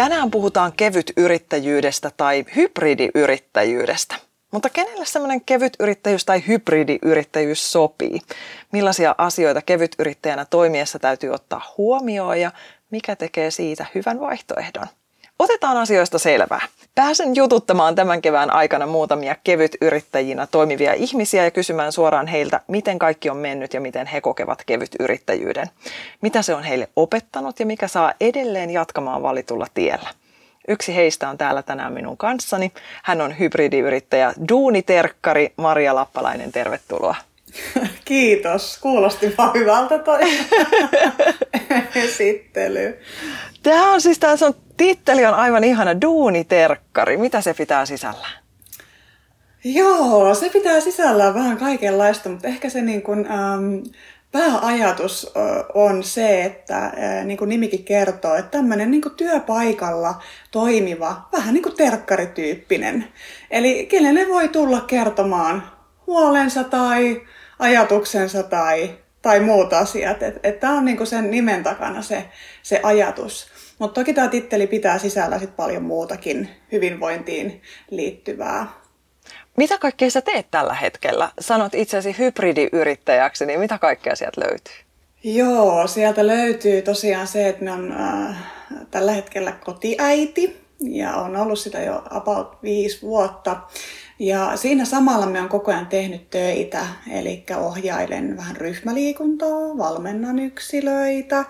Tänään puhutaan kevyt yrittäjyydestä tai hybridiyrittäjyydestä. Mutta kenelle semmoinen kevyt yrittäjyys tai hybridiyrittäjyys sopii? Millaisia asioita kevyt yrittäjänä toimiessa täytyy ottaa huomioon ja mikä tekee siitä hyvän vaihtoehdon? Otetaan asioista selvää. Pääsen jututtamaan tämän kevään aikana muutamia kevyt yrittäjinä toimivia ihmisiä ja kysymään suoraan heiltä, miten kaikki on mennyt ja miten he kokevat kevyt yrittäjyyden. Mitä se on heille opettanut ja mikä saa edelleen jatkamaan valitulla tiellä. Yksi heistä on täällä tänään minun kanssani. Hän on hybridiyrittäjä Duuni Terkkari Maria Lappalainen. Tervetuloa. Kiitos. Kuulosti vaan hyvältä toi esittely. Tämä on siis, tämä on, titteli on aivan ihana, duuniterkkari. Mitä se pitää sisällään? Joo, se pitää sisällään vähän kaikenlaista, mutta ehkä se niin kuin, ähm, pääajatus on se, että niin kuin nimikin kertoo, että tämmöinen niin kuin työpaikalla toimiva, vähän niin kuin terkkarityyppinen. Eli kenelle voi tulla kertomaan huolensa tai ajatuksensa tai, tai muut asiat. Tämä on niinku sen nimen takana se, se ajatus. Mutta toki tämä titteli pitää sisällä sit paljon muutakin hyvinvointiin liittyvää. Mitä kaikkea sä teet tällä hetkellä? Sanot itsesi hybridiyrittäjäksi, niin mitä kaikkea sieltä löytyy? Joo, sieltä löytyy tosiaan se, että me on äh, tällä hetkellä kotiäiti ja on ollut sitä jo about viisi vuotta. Ja siinä samalla me on koko ajan tehnyt töitä, eli ohjailen vähän ryhmäliikuntaa, valmennan yksilöitä,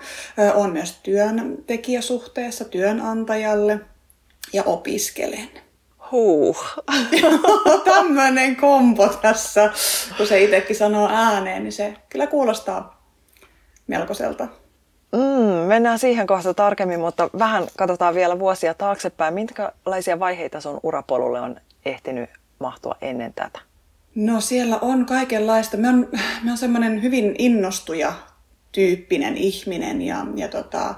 on myös työntekijäsuhteessa työnantajalle ja opiskelen. Huh. Tämmöinen kompo tässä, kun se itsekin sanoo ääneen, niin se kyllä kuulostaa melkoiselta. Mm, mennään siihen kohta tarkemmin, mutta vähän katsotaan vielä vuosia taaksepäin. Minkälaisia vaiheita sun urapolulle on ehtinyt mahtua ennen tätä? No siellä on kaikenlaista. Mä oon, oon semmoinen hyvin innostuja tyyppinen ihminen ja, ja tota,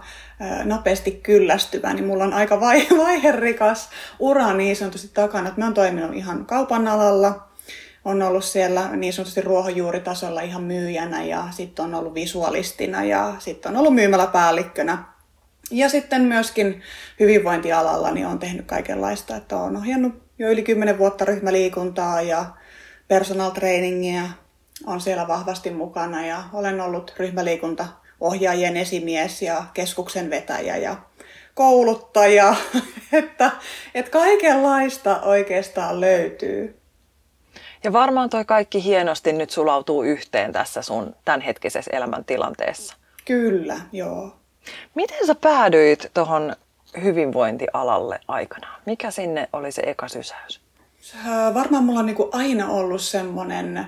nopeasti kyllästyvä, niin mulla on aika vaihe, vaiherikas ura niin sanotusti takana. Mä oon toiminut ihan kaupan alalla, on ollut siellä niin sanotusti ruohonjuuritasolla ihan myyjänä ja sitten on ollut visualistina ja sitten on ollut myymäläpäällikkönä. Ja sitten myöskin hyvinvointialalla niin on tehnyt kaikenlaista, että on ohjannut jo yli 10 vuotta ryhmäliikuntaa ja personal trainingia on siellä vahvasti mukana ja olen ollut ryhmäliikunta ohjaajien esimies ja keskuksen vetäjä ja kouluttaja, että, että kaikenlaista oikeastaan löytyy. Ja varmaan toi kaikki hienosti nyt sulautuu yhteen tässä sun tämänhetkisessä elämäntilanteessa. Kyllä, joo. Miten sä päädyit tuohon hyvinvointialalle aikanaan? Mikä sinne oli se eka sysäys? Varmaan mulla on niin aina ollut semmoinen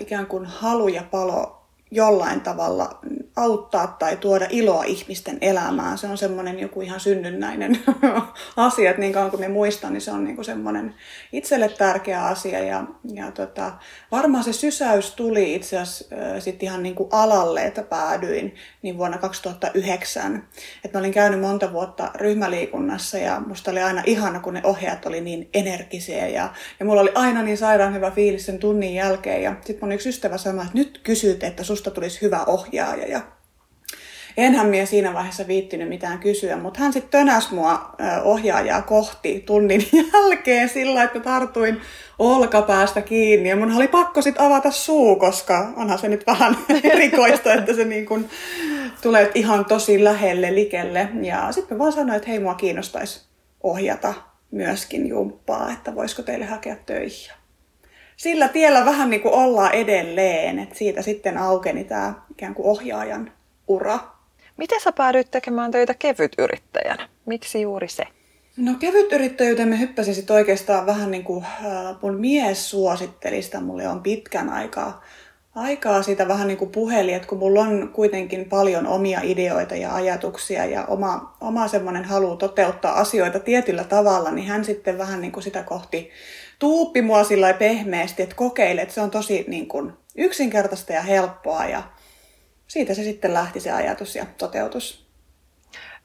ikään kuin halu ja palo jollain tavalla auttaa tai tuoda iloa ihmisten elämään. Se on semmoinen joku ihan synnynnäinen asia, että niin kauan kuin me muistan, niin se on niin semmoinen itselle tärkeä asia. Ja, ja tota, varmaan se sysäys tuli itse asiassa äh, ihan niin kuin alalle, että päädyin niin vuonna 2009. Että mä olin käynyt monta vuotta ryhmäliikunnassa ja musta oli aina ihana, kun ne ohjaat oli niin energisiä ja, ja mulla oli aina niin sairaan hyvä fiilis sen tunnin jälkeen. Ja sitten mun yksi ystävä sanoi, että nyt kysyt, että susta tulisi hyvä ohjaaja. Ja enhän minä siinä vaiheessa viittinyt mitään kysyä, mutta hän sitten tönäs mua ohjaajaa kohti tunnin jälkeen sillä, että tartuin olkapäästä kiinni ja mun oli pakko sitten avata suu, koska onhan se nyt vähän erikoista, että se niin kun tulee ihan tosi lähelle likelle. Ja sitten vaan sanoin, että hei mua kiinnostaisi ohjata myöskin jumppaa, että voisiko teille hakea töihin. Sillä tiellä vähän niin kuin ollaan edelleen, että siitä sitten aukeni tämä ikään kuin ohjaajan ura Miten sä päädyit tekemään töitä kevytyrittäjänä? Miksi juuri se? No kevytyrittäjyyteen me hyppäsin sitten oikeastaan vähän niin kuin mun mies suositteli sitä mulle on pitkän aikaa aikaa sitä vähän niin kuin puheli, että kun mulla on kuitenkin paljon omia ideoita ja ajatuksia ja oma, oma semmoinen halu toteuttaa asioita tietyllä tavalla, niin hän sitten vähän niin kuin sitä kohti tuuppi mua sillä pehmeästi, että kokeile, että se on tosi niin kuin yksinkertaista ja helppoa ja siitä se sitten lähti se ajatus ja toteutus.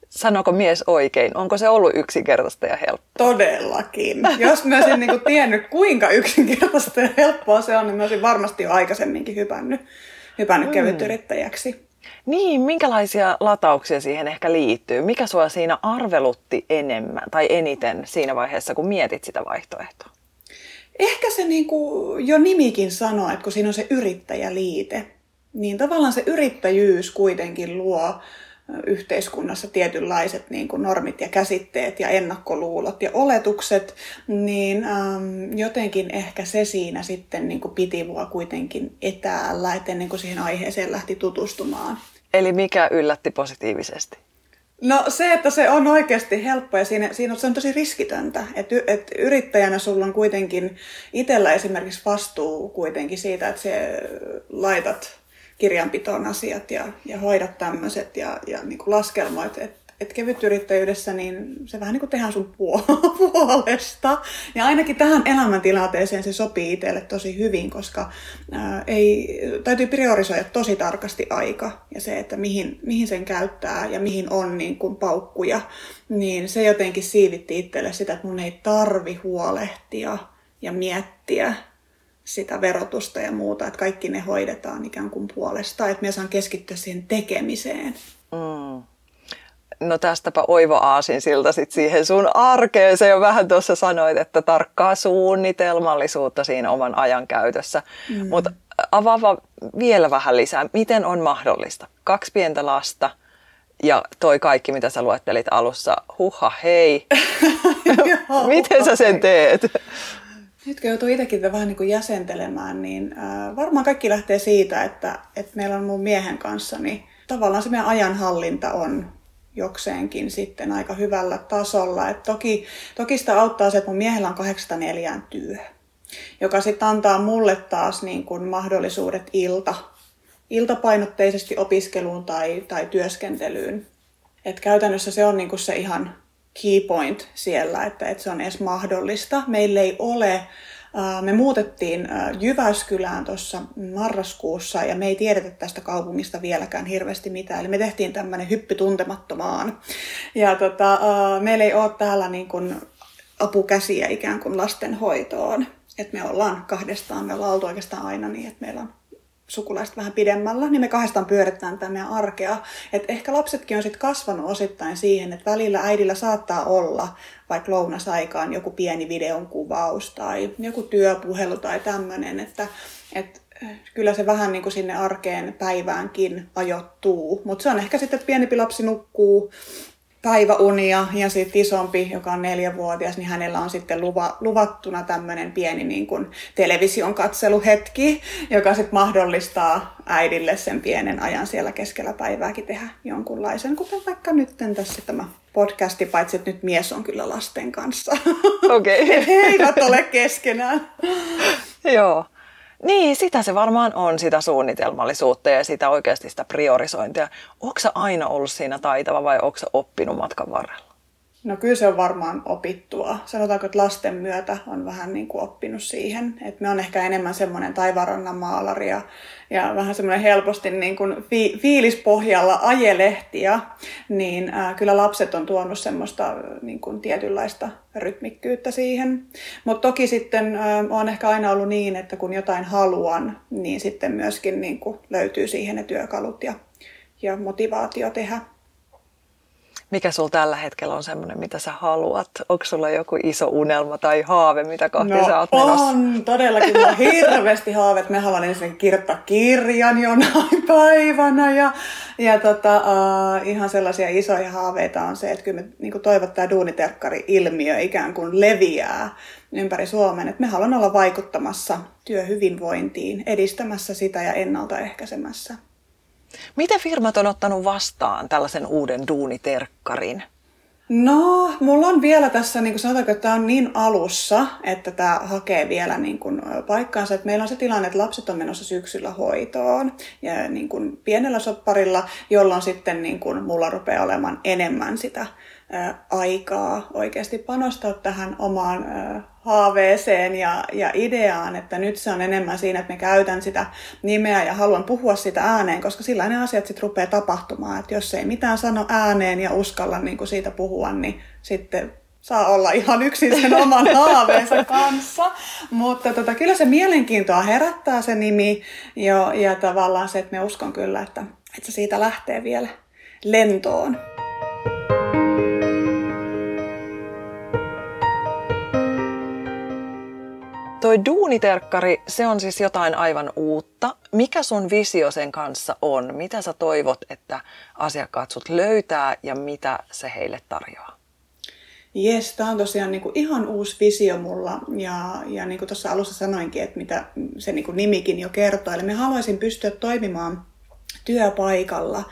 Sanoko mies oikein? Onko se ollut yksinkertaista ja helppoa? Todellakin. Jos mä olisin niin kuin tiennyt, kuinka yksinkertaista ja helppoa se on, niin mä olisin varmasti jo aikaisemminkin hypännyt, hypännyt mm. kevytyrittäjäksi. Niin, minkälaisia latauksia siihen ehkä liittyy? Mikä sua siinä arvelutti enemmän tai eniten siinä vaiheessa, kun mietit sitä vaihtoehtoa? Ehkä se niin kuin jo nimikin sanoo, että kun siinä on se yrittäjäliite, niin tavallaan se yrittäjyys kuitenkin luo yhteiskunnassa tietynlaiset niin kuin normit ja käsitteet ja ennakkoluulot ja oletukset, niin ähm, jotenkin ehkä se siinä sitten niin kuin piti mua kuitenkin etäällä, että ennen kuin siihen aiheeseen lähti tutustumaan. Eli mikä yllätti positiivisesti? No se, että se on oikeasti helppo ja siinä, siinä on, se on tosi riskitöntä. Että et yrittäjänä sulla on kuitenkin itsellä esimerkiksi vastuu kuitenkin siitä, että se laitat kirjanpitoon asiat ja, ja hoidat tämmöiset ja, ja niin kuin laskelmoit. Että et kevytyrittäjyydessä niin se vähän niin kuin tehdään sun puolesta. Ja ainakin tähän elämäntilanteeseen se sopii itselle tosi hyvin, koska ää, ei, täytyy priorisoida tosi tarkasti aika ja se, että mihin, mihin sen käyttää ja mihin on niin kuin paukkuja. Niin se jotenkin siivitti itselle sitä, että mun ei tarvi huolehtia ja miettiä sitä verotusta ja muuta, että kaikki ne hoidetaan ikään kuin puolesta, että me saan keskittyä siihen tekemiseen. Mm. No tästäpä oiva aasin siltä sit siihen sun arkeen. Se jo vähän tuossa sanoit, että tarkkaa suunnitelmallisuutta siinä oman ajan käytössä. Mm. Mutta avaava vielä vähän lisää. Miten on mahdollista? Kaksi pientä lasta ja toi kaikki, mitä sä luettelit alussa. Huha, hei. Miten sä sen teet? Nyt kun joutuu itsekin vähän niin kuin jäsentelemään, niin äh, varmaan kaikki lähtee siitä, että, että meillä on mun miehen kanssa, niin tavallaan se meidän ajanhallinta on jokseenkin sitten aika hyvällä tasolla. Et toki, toki sitä auttaa se, että mun miehellä on 804 työ, joka sitten antaa mulle taas niin kuin mahdollisuudet ilta, iltapainotteisesti opiskeluun tai, tai työskentelyyn. Et käytännössä se on niin kuin se ihan key point siellä, että, että se on edes mahdollista. Meillä ei ole me muutettiin Jyväskylään tuossa marraskuussa ja me ei tiedetä tästä kaupungista vieläkään hirveästi mitään. Eli me tehtiin tämmöinen hyppy tuntemattomaan. Ja tota, meillä ei ole täällä niin kuin apukäsiä ikään kuin lastenhoitoon. että me ollaan kahdestaan, me ollaan oltu oikeastaan aina niin, että meillä on sukulaiset vähän pidemmällä, niin me kahdestaan pyöritetään tätä meidän arkea. Et ehkä lapsetkin on sitten kasvanut osittain siihen, että välillä äidillä saattaa olla vaikka lounasaikaan joku pieni videon kuvaus tai joku työpuhelu tai tämmöinen, että, että kyllä se vähän niin kuin sinne arkeen päiväänkin ajoittuu. Mutta se on ehkä sitten, että pienempi lapsi nukkuu päiväunia ja sitten isompi, joka on neljävuotias, niin hänellä on sitten luva, luvattuna tämmöinen pieni niin kuin television katseluhetki, joka sitten mahdollistaa äidille sen pienen ajan siellä keskellä päivääkin tehdä jonkunlaisen, kuten vaikka nyt tässä tämä podcasti, paitsi että nyt mies on kyllä lasten kanssa. Okei. Okay. He eivät ole keskenään. Joo. Niin, sitä se varmaan on, sitä suunnitelmallisuutta ja sitä oikeasti sitä priorisointia. Onko aina ollut siinä taitava vai onko oppinut matkan varrella? No kyllä se on varmaan opittua. Sanotaanko, että lasten myötä on vähän niin kuin oppinut siihen. Että me on ehkä enemmän semmoinen taivarannan maalari ja, ja vähän semmoinen helposti niin kuin fi, fiilispohjalla ajelehtiä. Niin ää, kyllä lapset on tuonut semmoista niin kuin tietynlaista rytmikkyyttä siihen. Mutta toki sitten ää, on ehkä aina ollut niin, että kun jotain haluan, niin sitten myöskin niin kuin löytyy siihen ne työkalut ja, ja motivaatio tehdä mikä sulla tällä hetkellä on semmoinen, mitä sä haluat? Onko sulla joku iso unelma tai haave, mitä kohti no, sä oot menossa? on todellakin. Mulla on hirveästi haaveet. Me haluan ensin kirjoittaa kirjan jonain päivänä. Ja, ja tota, uh, ihan sellaisia isoja haaveita on se, että kyllä me niin toivot, että tämä duuniterkkari-ilmiö ikään kuin leviää ympäri Suomen. Että me haluan olla vaikuttamassa työhyvinvointiin, edistämässä sitä ja No, mulla on vielä tässä, niin kuin sanotaanko, että tämä on niin alussa, että tämä hakee vielä niin kuin paikkaansa. Että meillä on se tilanne, että lapset on menossa syksyllä hoitoon ja niin kuin pienellä sopparilla, jolloin sitten niin kuin mulla rupeaa olemaan enemmän sitä aikaa oikeasti panostaa tähän omaan haaveeseen ja, ja ideaan, että nyt se on enemmän siinä, että me käytän sitä nimeä ja haluan puhua sitä ääneen, koska sillä ne asiat sitten rupeaa tapahtumaan. Että jos ei mitään sano ääneen ja uskalla niin kuin siitä puhua, niin sitten saa olla ihan yksin sen oman haaveensa kanssa. Mutta tota, kyllä se mielenkiintoa herättää se nimi jo, ja tavallaan se, että me uskon kyllä, että, että se siitä lähtee vielä lentoon. Toi duuniterkkari, se on siis jotain aivan uutta. Mikä sun visio sen kanssa on? Mitä sä toivot, että asiakkaat sut löytää ja mitä se heille tarjoaa? Jes, tämä on tosiaan niinku ihan uusi visio mulla ja, ja niin kuin tuossa alussa sanoinkin, että mitä se niinku nimikin jo kertoo. Eli me haluaisin pystyä toimimaan työpaikalla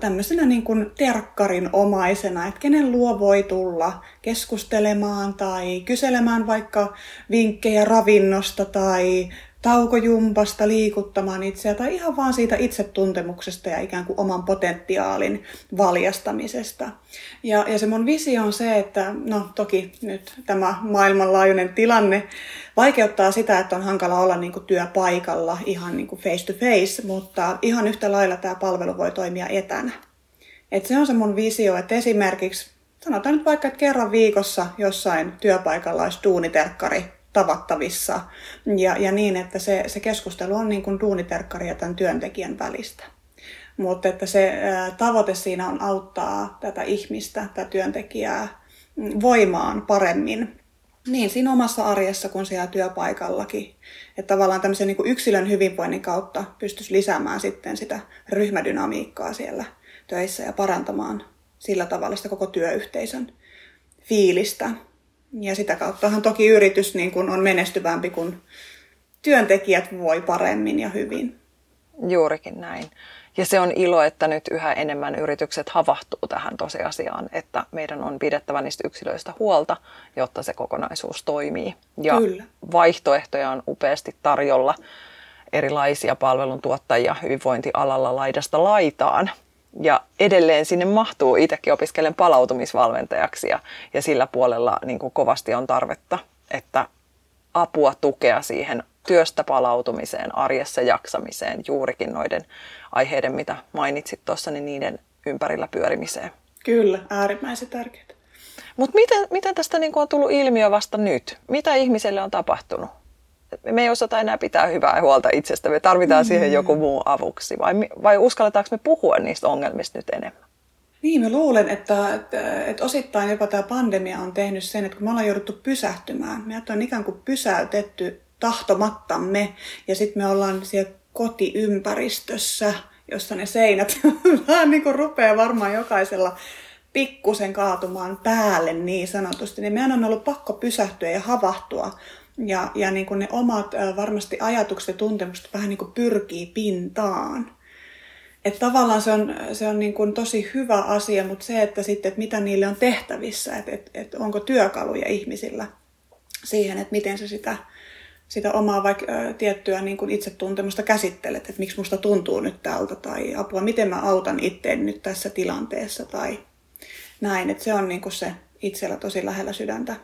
tämmöisenä niin kuin terkkarin omaisena, että kenen luo voi tulla keskustelemaan tai kyselemään vaikka vinkkejä ravinnosta tai taukojumpasta liikuttamaan itseä tai ihan vaan siitä itsetuntemuksesta ja ikään kuin oman potentiaalin valjastamisesta. Ja, ja se mun visio on se, että no toki nyt tämä maailmanlaajuinen tilanne vaikeuttaa sitä, että on hankala olla niin kuin työpaikalla ihan niin kuin face to face, mutta ihan yhtä lailla tämä palvelu voi toimia etänä. Et se on se mun visio, että esimerkiksi sanotaan nyt vaikka, että kerran viikossa jossain työpaikalla olisi duuniterkkari tavattavissa ja, ja niin, että se, se keskustelu on niin kuin duuniterkkari ja tämän työntekijän välistä. Mutta että se tavoite siinä on auttaa tätä ihmistä, tätä työntekijää mm, voimaan paremmin niin siinä omassa arjessa kuin siellä työpaikallakin. Että tavallaan tämmöisen niin kuin yksilön hyvinvoinnin kautta pystyisi lisäämään sitten sitä ryhmädynamiikkaa siellä töissä ja parantamaan sillä tavalla sitä koko työyhteisön fiilistä. Ja sitä kauttahan toki yritys niin kuin on menestyvämpi, kun työntekijät voi paremmin ja hyvin. Juurikin näin. Ja se on ilo, että nyt yhä enemmän yritykset havahtuu tähän tosiasiaan, että meidän on pidettävä niistä yksilöistä huolta, jotta se kokonaisuus toimii. Ja Kyllä. vaihtoehtoja on upeasti tarjolla erilaisia palveluntuottajia hyvinvointialalla laidasta laitaan. Ja edelleen sinne mahtuu, itsekin opiskelen palautumisvalmentajaksi ja, ja sillä puolella niin kuin kovasti on tarvetta, että apua, tukea siihen työstä palautumiseen, arjessa jaksamiseen, juurikin noiden aiheiden, mitä mainitsit tuossa, niin niiden ympärillä pyörimiseen. Kyllä, äärimmäisen tärkeää. Mutta miten, miten tästä niin on tullut ilmiö vasta nyt? Mitä ihmiselle on tapahtunut? Me ei osata enää pitää hyvää huolta itsestä, me tarvitaan mm. siihen joku muu avuksi. Vai, vai uskalletaanko me puhua niistä ongelmista nyt enemmän? Niin, mä luulen, että, että, että osittain jopa tämä pandemia on tehnyt sen, että kun me ollaan jouduttu pysähtymään, meidät on ikään kuin pysäytetty tahtomattamme ja sitten me ollaan siellä kotiympäristössä, jossa ne seinät vähän niin kuin rupeaa varmaan jokaisella pikkusen kaatumaan päälle niin sanotusti, niin meidän on ollut pakko pysähtyä ja havahtua. Ja, ja niin kuin ne omat varmasti ajatukset ja tuntemukset vähän niin kuin pyrkii pintaan. Että tavallaan se on, se on niin kuin tosi hyvä asia, mutta se, että sitten, että mitä niille on tehtävissä, että, että, että onko työkaluja ihmisillä siihen, että miten se sitä sitä omaa vaikka tiettyä niin kuin itsetuntemusta käsittelet, että miksi musta tuntuu nyt tältä tai apua, miten mä autan itteeni nyt tässä tilanteessa tai näin, että se on niin kuin se itsellä tosi lähellä sydäntä.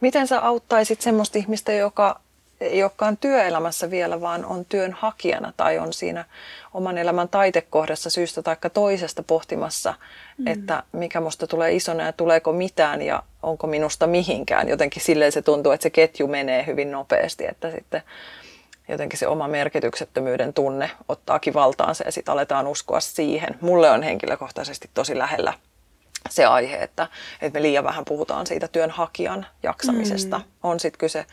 Miten sä auttaisit semmoista ihmistä, joka ei olekaan työelämässä vielä, vaan on työnhakijana tai on siinä oman elämän taitekohdassa syystä tai toisesta pohtimassa, mm. että mikä musta tulee isona ja tuleeko mitään ja onko minusta mihinkään. Jotenkin silleen se tuntuu, että se ketju menee hyvin nopeasti, että sitten jotenkin se oma merkityksettömyyden tunne ottaakin valtaansa ja sitten aletaan uskoa siihen. Mulle on henkilökohtaisesti tosi lähellä se aihe, että, että me liian vähän puhutaan siitä työnhakijan jaksamisesta. Mm. On sitten kyse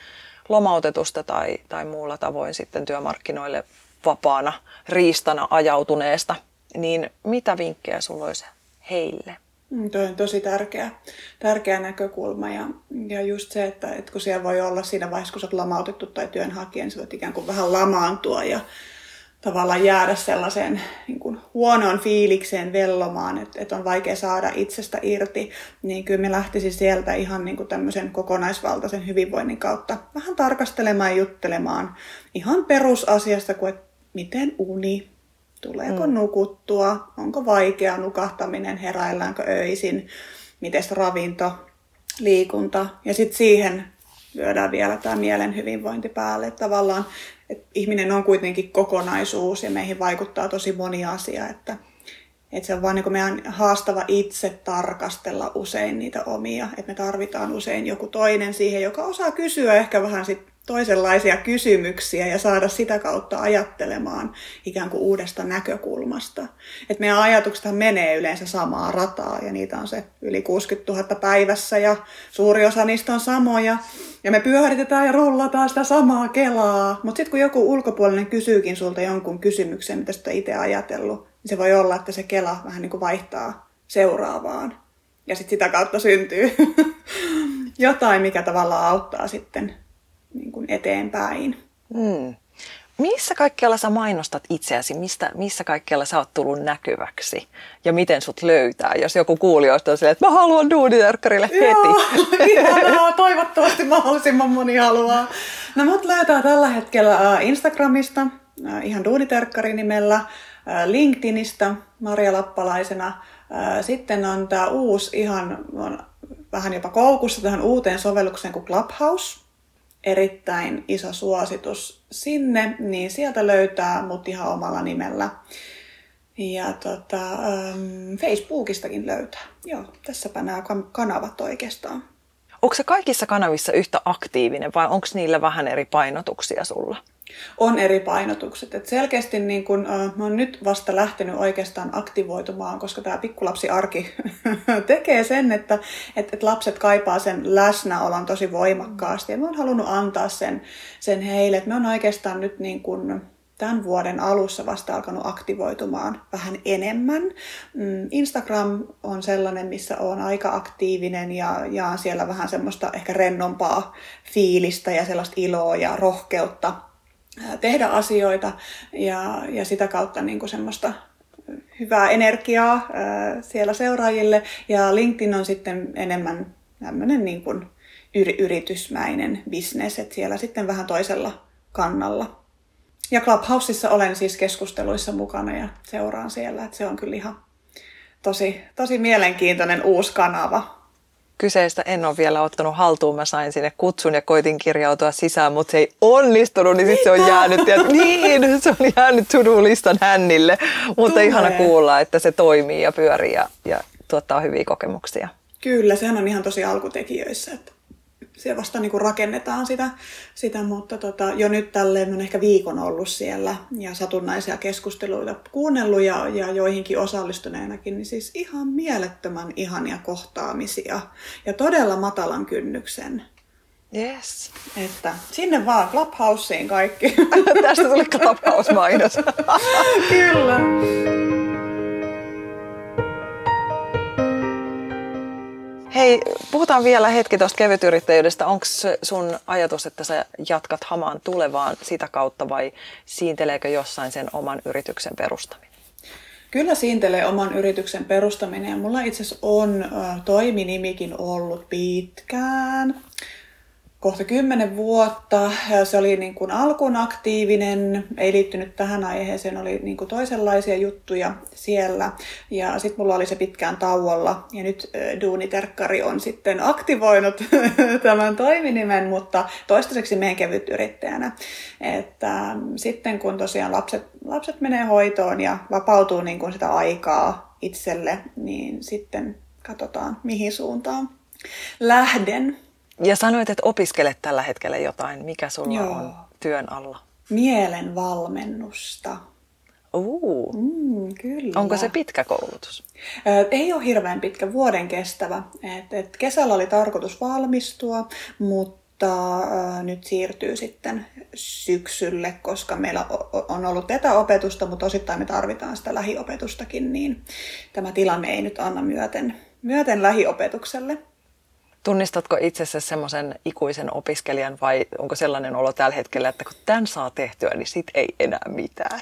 lomautetusta tai, tai muulla tavoin sitten työmarkkinoille vapaana riistana ajautuneesta, niin mitä vinkkejä sulla olisi heille? Mm, tuo on tosi tärkeä, tärkeä näkökulma ja, ja just se, että, että kun siellä voi olla siinä vaiheessa, kun sä oot lomautettu tai työnhakija, niin sä voit ikään kuin vähän lamaantua ja tavallaan jäädä sellaiseen niin kuin huonoon fiilikseen vellomaan, että, että on vaikea saada itsestä irti, niin kyllä me lähtisi sieltä ihan niin kuin tämmöisen kokonaisvaltaisen hyvinvoinnin kautta vähän tarkastelemaan ja juttelemaan ihan perusasiasta kuin, että miten uni, tuleeko mm. nukuttua, onko vaikea nukahtaminen, heräilläänkö öisin, miten ravinto, liikunta ja sitten siihen lyödään vielä tämä mielen hyvinvointi päälle. Tavallaan että ihminen on kuitenkin kokonaisuus ja meihin vaikuttaa tosi moni asia, että, että se on vaan niin meidän haastava itse tarkastella usein niitä omia, että me tarvitaan usein joku toinen siihen, joka osaa kysyä ehkä vähän sit toisenlaisia kysymyksiä ja saada sitä kautta ajattelemaan ikään kuin uudesta näkökulmasta. Et meidän ajatuksethan menee yleensä samaa rataa ja niitä on se yli 60 000 päivässä ja suuri osa niistä on samoja. Ja me pyöritetään ja rullataan sitä samaa kelaa. Mutta sitten kun joku ulkopuolinen kysyykin sulta jonkun kysymyksen, mitä sä itse ajatellut, niin se voi olla, että se kela vähän niin kuin vaihtaa seuraavaan. Ja sitten sitä kautta syntyy jotain, mikä tavallaan auttaa sitten niin kuin eteenpäin. Hmm. Missä kaikkialla sä mainostat itseäsi? Mistä, missä kaikkialla sä oot tullut näkyväksi? Ja miten sut löytää? Jos joku kuulijoista on silleen, että mä haluan Duuniterkkarille heti. Joo, ihanaa. Toivottavasti mahdollisimman moni haluaa. No mut löytää tällä hetkellä Instagramista, ihan Duuniterkkari nimellä, LinkedInistä Maria Lappalaisena. Sitten on tämä uusi ihan, on vähän jopa koukussa tähän uuteen sovellukseen kuin Clubhouse erittäin iso suositus sinne, niin sieltä löytää mut ihan omalla nimellä. Ja tota, Facebookistakin löytää. Joo, tässäpä nämä kanavat oikeastaan. Onko se kaikissa kanavissa yhtä aktiivinen vai onko niillä vähän eri painotuksia sulla? On eri painotukset. Et selkeästi niin kun, äh, mä oon nyt vasta lähtenyt oikeastaan aktivoitumaan, koska tämä pikkulapsiarki tekee sen, että et, et lapset kaipaa sen läsnäolon tosi voimakkaasti. Ja mä oon halunnut antaa sen, sen heille. Et me on oikeastaan nyt niin kun, tämän vuoden alussa vasta alkanut aktivoitumaan vähän enemmän. Mm, Instagram on sellainen, missä on aika aktiivinen ja jaan siellä vähän semmoista ehkä rennompaa fiilistä ja sellaista iloa ja rohkeutta tehdä asioita ja, ja sitä kautta niin kuin semmoista hyvää energiaa siellä seuraajille. Ja LinkedIn on sitten enemmän tämmöinen niin kuin yritysmäinen bisnes, että siellä sitten vähän toisella kannalla. Ja Clubhouseissa olen siis keskusteluissa mukana ja seuraan siellä, että se on kyllä ihan tosi, tosi mielenkiintoinen uusi kanava kyseistä en ole vielä ottanut haltuun. Mä sain sinne kutsun ja koitin kirjautua sisään, mutta se ei onnistunut, niin sitten se on jäänyt, ja, niin, se on jäänyt to-do-listan hännille. Mutta Tulee. ihana kuulla, että se toimii ja pyörii ja, ja tuottaa hyviä kokemuksia. Kyllä, sehän on ihan tosi alkutekijöissä. Että siellä vasta niin kuin rakennetaan sitä, sitä mutta tota, jo nyt tälleen on ehkä viikon ollut siellä ja satunnaisia keskusteluita kuunnellut ja, ja joihinkin osallistuneenakin, niin siis ihan mielettömän ihania kohtaamisia ja todella matalan kynnyksen. Yes. Että sinne vaan Clubhouseen kaikki. Tästä tuli Clubhouse-mainos. Kyllä. Hei, puhutaan vielä hetki tuosta kevytyrittäjyydestä. Onko sun ajatus, että sä jatkat hamaan tulevaan sitä kautta vai siinteleekö jossain sen oman yrityksen perustaminen? Kyllä siintelee oman yrityksen perustaminen mulla itse asiassa on toiminimikin ollut pitkään kohta kymmenen vuotta. Se oli niin kuin alkuun aktiivinen, ei liittynyt tähän aiheeseen, oli niin kuin toisenlaisia juttuja siellä. Ja sitten mulla oli se pitkään tauolla ja nyt Duuniterkkari on sitten aktivoinut tämän toiminimen, mutta toistaiseksi meidän kevyt yrittäjänä. Että sitten kun tosiaan lapset, lapset menee hoitoon ja vapautuu niin kuin sitä aikaa itselle, niin sitten katsotaan mihin suuntaan lähden. Ja sanoit, että opiskelet tällä hetkellä jotain. Mikä sulla Joo. on työn alla? Mielen valmennusta. Uh. Mm, kyllä. Onko se pitkä koulutus? Ö, ei ole hirveän pitkä, vuoden kestävä. Et, et kesällä oli tarkoitus valmistua, mutta ö, nyt siirtyy sitten syksylle, koska meillä on ollut etäopetusta, mutta osittain me tarvitaan sitä lähiopetustakin, niin tämä tilanne ei nyt anna myöten, myöten lähiopetukselle Tunnistatko itsessä semmoisen ikuisen opiskelijan vai onko sellainen olo tällä hetkellä, että kun tämän saa tehtyä, niin sit ei enää mitään?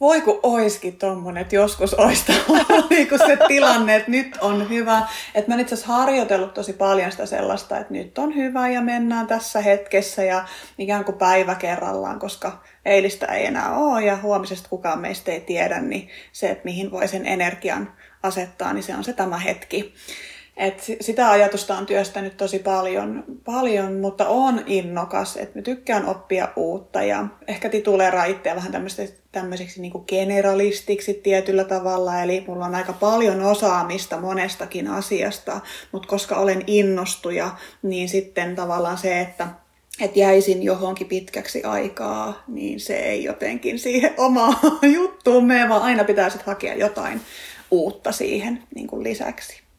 Voi kun oiskin tommonen, että joskus oista niin se tilanne, että nyt on hyvä. Että mä itse asiassa harjoitellut tosi paljon sitä sellaista, että nyt on hyvä ja mennään tässä hetkessä ja ikään kuin päivä kerrallaan, koska eilistä ei enää ole ja huomisesta kukaan meistä ei tiedä, niin se, että mihin voi sen energian asettaa, niin se on se tämä hetki. Et sitä ajatusta on työstänyt tosi paljon, paljon mutta on innokas, että mä tykkään oppia uutta ja ehkä tituleeraa itseä vähän tämmöiseksi niin generalistiksi tietyllä tavalla. Eli mulla on aika paljon osaamista monestakin asiasta, mutta koska olen innostuja, niin sitten tavallaan se, että että jäisin johonkin pitkäksi aikaa, niin se ei jotenkin siihen omaan juttuun mene, vaan aina pitää sitten hakea jotain uutta siihen niin kuin lisäksi.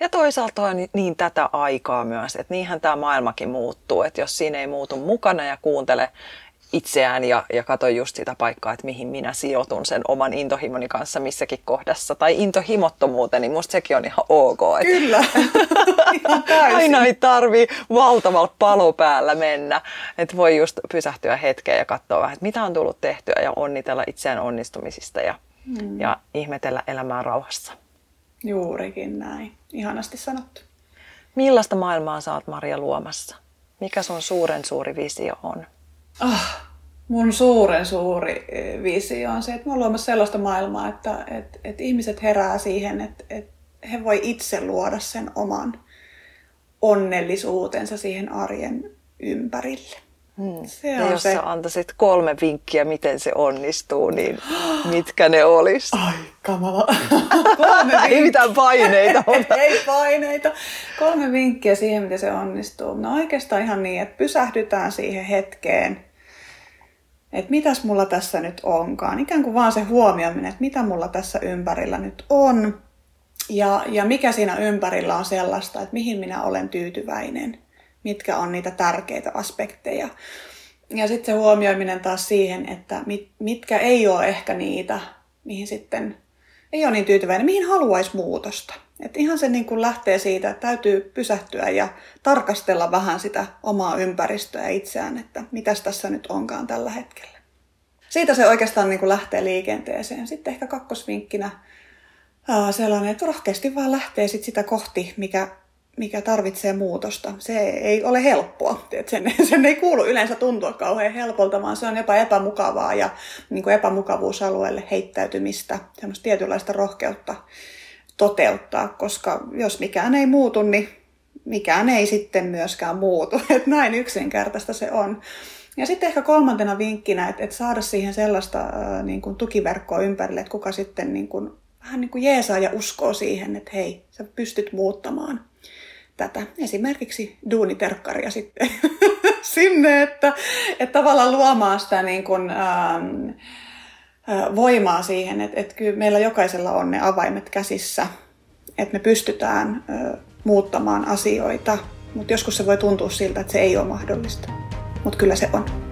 Ja toisaalta on niin tätä aikaa myös, että niinhän tämä maailmakin muuttuu, että jos siinä ei muutu mukana ja kuuntele itseään ja, ja katso just sitä paikkaa, että mihin minä sijoitun sen oman intohimoni kanssa missäkin kohdassa. Tai intohimottomuuteen, niin musta sekin on ihan ok. Että Kyllä, ihan Aina ei tarvi valtavalla palo päällä mennä. Että voi just pysähtyä hetkeen ja katsoa vähän, että mitä on tullut tehtyä ja onnitella itseään onnistumisista ja, mm. ja ihmetellä elämää rauhassa. Juurikin näin. Ihanasti sanottu. Millaista maailmaa sä oot Maria luomassa? Mikä sun suuren suuri visio on? Oh, mun suuren suuri e, visio on se, että mä oon luomassa sellaista maailmaa, että, että, että ihmiset herää siihen, että, että he voi itse luoda sen oman onnellisuutensa siihen arjen ympärille. Hmm. Se ja jos se. sä antaisit kolme vinkkiä, miten se onnistuu, niin mitkä ne olis? Ai, kamala. kolme Ei mitään paineita. Ei paineita. Kolme vinkkiä siihen, miten se onnistuu. No oikeastaan ihan niin, että pysähdytään siihen hetkeen, että mitäs mulla tässä nyt onkaan. Ikään kuin vaan se huomioiminen, että mitä mulla tässä ympärillä nyt on. Ja, ja mikä siinä ympärillä on sellaista, että mihin minä olen tyytyväinen – mitkä on niitä tärkeitä aspekteja. Ja sitten se huomioiminen taas siihen, että mit, mitkä ei ole ehkä niitä, mihin sitten ei ole niin tyytyväinen, mihin haluaisi muutosta. Et ihan se niin kuin lähtee siitä, että täytyy pysähtyä ja tarkastella vähän sitä omaa ympäristöä ja itseään, että mitäs tässä nyt onkaan tällä hetkellä. Siitä se oikeastaan niin kuin lähtee liikenteeseen. Sitten ehkä kakkosvinkkinä sellainen, että rohkeasti vaan lähtee sit sitä kohti, mikä mikä tarvitsee muutosta. Se ei ole helppoa. Sen, sen ei kuulu yleensä tuntua kauhean helpolta, vaan se on jopa epämukavaa ja niin kuin epämukavuusalueelle heittäytymistä, semmoista tietynlaista rohkeutta toteuttaa, koska jos mikään ei muutu, niin mikään ei sitten myöskään muutu. Että näin yksinkertaista se on. Ja sitten ehkä kolmantena vinkkinä, että, että saada siihen sellaista äh, niin kuin tukiverkkoa ympärille, että kuka sitten niin kuin, vähän niin kuin jeesaa ja uskoo siihen, että hei, sä pystyt muuttamaan tätä. Esimerkiksi duuniterkkaria sitten sinne, että, että tavallaan luomaan sitä niin kuin, ähm, äh, voimaa siihen, että, että kyllä meillä jokaisella on ne avaimet käsissä, että me pystytään äh, muuttamaan asioita, mutta joskus se voi tuntua siltä, että se ei ole mahdollista, mutta kyllä se on.